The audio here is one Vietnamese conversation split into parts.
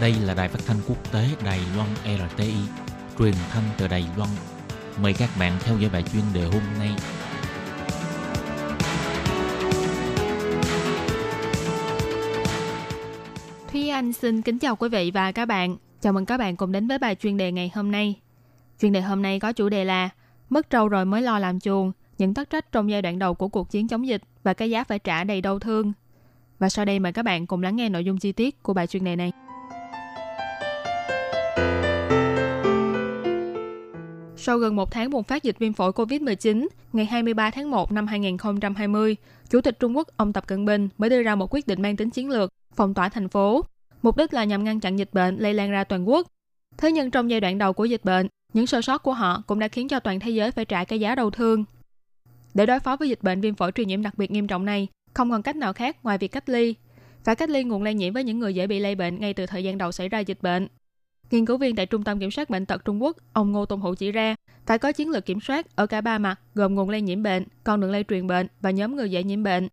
Đây là đài phát thanh quốc tế Đài Loan RTI, truyền thanh từ Đài Loan. Mời các bạn theo dõi bài chuyên đề hôm nay. Thúy Anh xin kính chào quý vị và các bạn. Chào mừng các bạn cùng đến với bài chuyên đề ngày hôm nay. Chuyên đề hôm nay có chủ đề là Mất trâu rồi mới lo làm chuồng, những thất trách trong giai đoạn đầu của cuộc chiến chống dịch và cái giá phải trả đầy đau thương. Và sau đây mời các bạn cùng lắng nghe nội dung chi tiết của bài chuyên đề này. Sau gần một tháng bùng phát dịch viêm phổi COVID-19, ngày 23 tháng 1 năm 2020, Chủ tịch Trung Quốc ông Tập Cận Bình mới đưa ra một quyết định mang tính chiến lược phong tỏa thành phố. Mục đích là nhằm ngăn chặn dịch bệnh lây lan ra toàn quốc. Thế nhưng trong giai đoạn đầu của dịch bệnh, những sơ sót của họ cũng đã khiến cho toàn thế giới phải trả cái giá đau thương. Để đối phó với dịch bệnh viêm phổi truyền nhiễm đặc biệt nghiêm trọng này, không còn cách nào khác ngoài việc cách ly. Phải cách ly nguồn lây nhiễm với những người dễ bị lây bệnh ngay từ thời gian đầu xảy ra dịch bệnh. Nghiên cứu viên tại Trung tâm Kiểm soát Bệnh tật Trung Quốc, ông Ngô Tôn Hữu chỉ ra, phải có chiến lược kiểm soát ở cả ba mặt, gồm nguồn lây nhiễm bệnh, con đường lây truyền bệnh và nhóm người dễ nhiễm bệnh.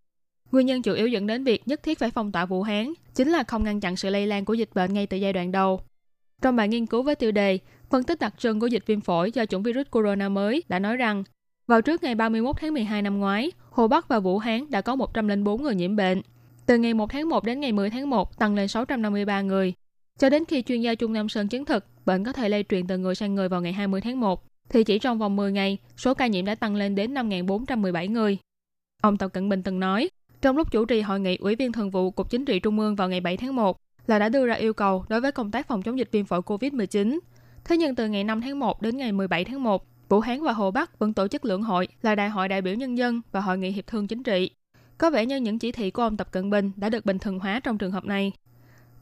Nguyên nhân chủ yếu dẫn đến việc nhất thiết phải phong tỏa Vũ Hán chính là không ngăn chặn sự lây lan của dịch bệnh ngay từ giai đoạn đầu. Trong bài nghiên cứu với tiêu đề Phân tích đặc trưng của dịch viêm phổi do chủng virus corona mới đã nói rằng, vào trước ngày 31 tháng 12 năm ngoái, Hồ Bắc và Vũ Hán đã có 104 người nhiễm bệnh. Từ ngày 1 tháng 1 đến ngày 10 tháng 1 tăng lên 653 người. Cho đến khi chuyên gia Trung Nam Sơn chứng thực bệnh có thể lây truyền từ người sang người vào ngày 20 tháng 1, thì chỉ trong vòng 10 ngày, số ca nhiễm đã tăng lên đến 5.417 người. Ông Tập Cận Bình từng nói, trong lúc chủ trì hội nghị Ủy viên Thường vụ Cục Chính trị Trung ương vào ngày 7 tháng 1 là đã đưa ra yêu cầu đối với công tác phòng chống dịch viêm phổi COVID-19. Thế nhưng từ ngày 5 tháng 1 đến ngày 17 tháng 1, Vũ Hán và Hồ Bắc vẫn tổ chức lưỡng hội là Đại hội đại biểu nhân dân và Hội nghị hiệp thương chính trị. Có vẻ như những chỉ thị của ông Tập Cận Bình đã được bình thường hóa trong trường hợp này.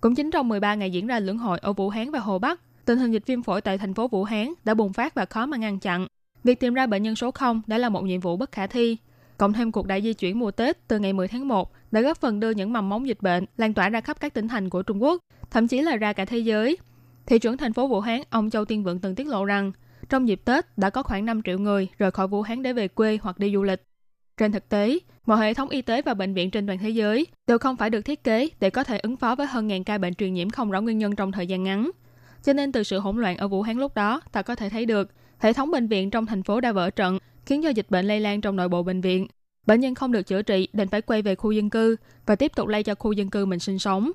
Cũng chính trong 13 ngày diễn ra lưỡng hội ở Vũ Hán và Hồ Bắc, tình hình dịch viêm phổi tại thành phố Vũ Hán đã bùng phát và khó mà ngăn chặn. Việc tìm ra bệnh nhân số 0 đã là một nhiệm vụ bất khả thi. Cộng thêm cuộc đại di chuyển mùa Tết từ ngày 10 tháng 1 đã góp phần đưa những mầm móng dịch bệnh lan tỏa ra khắp các tỉnh thành của Trung Quốc, thậm chí là ra cả thế giới. Thị trưởng thành phố Vũ Hán, ông Châu Tiên Vượng từng tiết lộ rằng, trong dịp Tết đã có khoảng 5 triệu người rời khỏi Vũ Hán để về quê hoặc đi du lịch. Trên thực tế, mọi hệ thống y tế và bệnh viện trên toàn thế giới đều không phải được thiết kế để có thể ứng phó với hơn ngàn ca bệnh truyền nhiễm không rõ nguyên nhân trong thời gian ngắn. Cho nên từ sự hỗn loạn ở Vũ Hán lúc đó, ta có thể thấy được hệ thống bệnh viện trong thành phố đã vỡ trận, khiến cho dịch bệnh lây lan trong nội bộ bệnh viện. Bệnh nhân không được chữa trị đành phải quay về khu dân cư và tiếp tục lây cho khu dân cư mình sinh sống.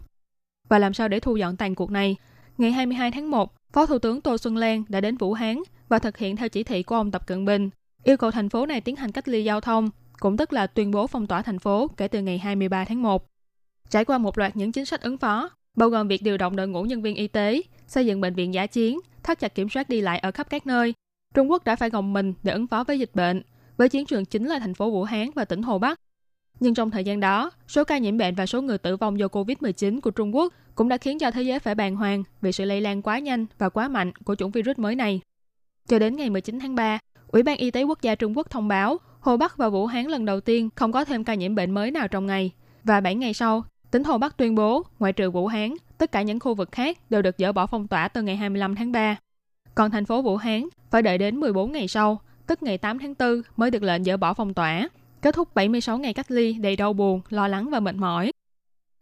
Và làm sao để thu dọn tàn cuộc này? Ngày 22 tháng 1, Phó Thủ tướng Tô Xuân Lan đã đến Vũ Hán và thực hiện theo chỉ thị của ông Tập Cận Bình, yêu cầu thành phố này tiến hành cách ly giao thông, cũng tức là tuyên bố phong tỏa thành phố kể từ ngày 23 tháng 1. Trải qua một loạt những chính sách ứng phó, bao gồm việc điều động đội ngũ nhân viên y tế, xây dựng bệnh viện giả chiến, thắt chặt kiểm soát đi lại ở khắp các nơi, Trung Quốc đã phải gồng mình để ứng phó với dịch bệnh, với chiến trường chính là thành phố Vũ Hán và tỉnh Hồ Bắc. Nhưng trong thời gian đó, số ca nhiễm bệnh và số người tử vong do COVID-19 của Trung Quốc cũng đã khiến cho thế giới phải bàng hoàng vì sự lây lan quá nhanh và quá mạnh của chủng virus mới này. Cho đến ngày 19 tháng 3, Ủy ban Y tế Quốc gia Trung Quốc thông báo Hồ Bắc và Vũ Hán lần đầu tiên không có thêm ca nhiễm bệnh mới nào trong ngày. Và 7 ngày sau, tỉnh Hồ Bắc tuyên bố, ngoại trừ Vũ Hán, tất cả những khu vực khác đều được dỡ bỏ phong tỏa từ ngày 25 tháng 3. Còn thành phố Vũ Hán phải đợi đến 14 ngày sau, tức ngày 8 tháng 4 mới được lệnh dỡ bỏ phong tỏa, kết thúc 76 ngày cách ly đầy đau buồn, lo lắng và mệt mỏi.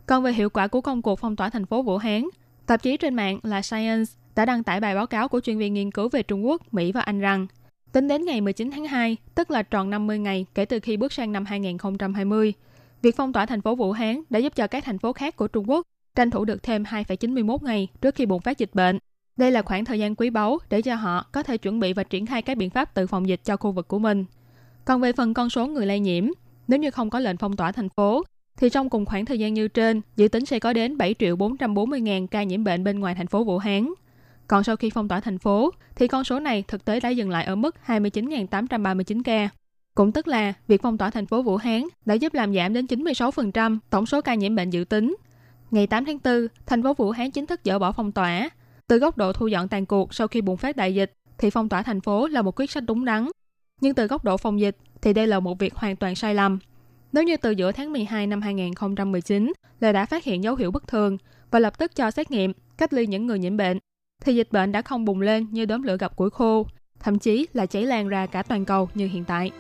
Còn về hiệu quả của công cuộc phong tỏa thành phố Vũ Hán, tạp chí trên mạng là Science đã đăng tải bài báo cáo của chuyên viên nghiên cứu về Trung Quốc, Mỹ và Anh rằng tính đến ngày 19 tháng 2, tức là tròn 50 ngày kể từ khi bước sang năm 2020, việc phong tỏa thành phố Vũ Hán đã giúp cho các thành phố khác của Trung Quốc tranh thủ được thêm 2,91 ngày trước khi bùng phát dịch bệnh. Đây là khoảng thời gian quý báu để cho họ có thể chuẩn bị và triển khai các biện pháp tự phòng dịch cho khu vực của mình. Còn về phần con số người lây nhiễm, nếu như không có lệnh phong tỏa thành phố, thì trong cùng khoảng thời gian như trên, dự tính sẽ có đến 7 triệu 440 ngàn ca nhiễm bệnh bên ngoài thành phố Vũ Hán. Còn sau khi phong tỏa thành phố, thì con số này thực tế đã dừng lại ở mức 29.839 ca. Cũng tức là việc phong tỏa thành phố Vũ Hán đã giúp làm giảm đến 96% tổng số ca nhiễm bệnh dự tính. Ngày 8 tháng 4, thành phố Vũ Hán chính thức dỡ bỏ phong tỏa. Từ góc độ thu dọn tàn cuộc sau khi bùng phát đại dịch, thì phong tỏa thành phố là một quyết sách đúng đắn. Nhưng từ góc độ phòng dịch, thì đây là một việc hoàn toàn sai lầm. Nếu như từ giữa tháng 12 năm 2019 là đã phát hiện dấu hiệu bất thường và lập tức cho xét nghiệm, cách ly những người nhiễm bệnh, thì dịch bệnh đã không bùng lên như đốm lửa gặp củi khô, thậm chí là cháy lan ra cả toàn cầu như hiện tại.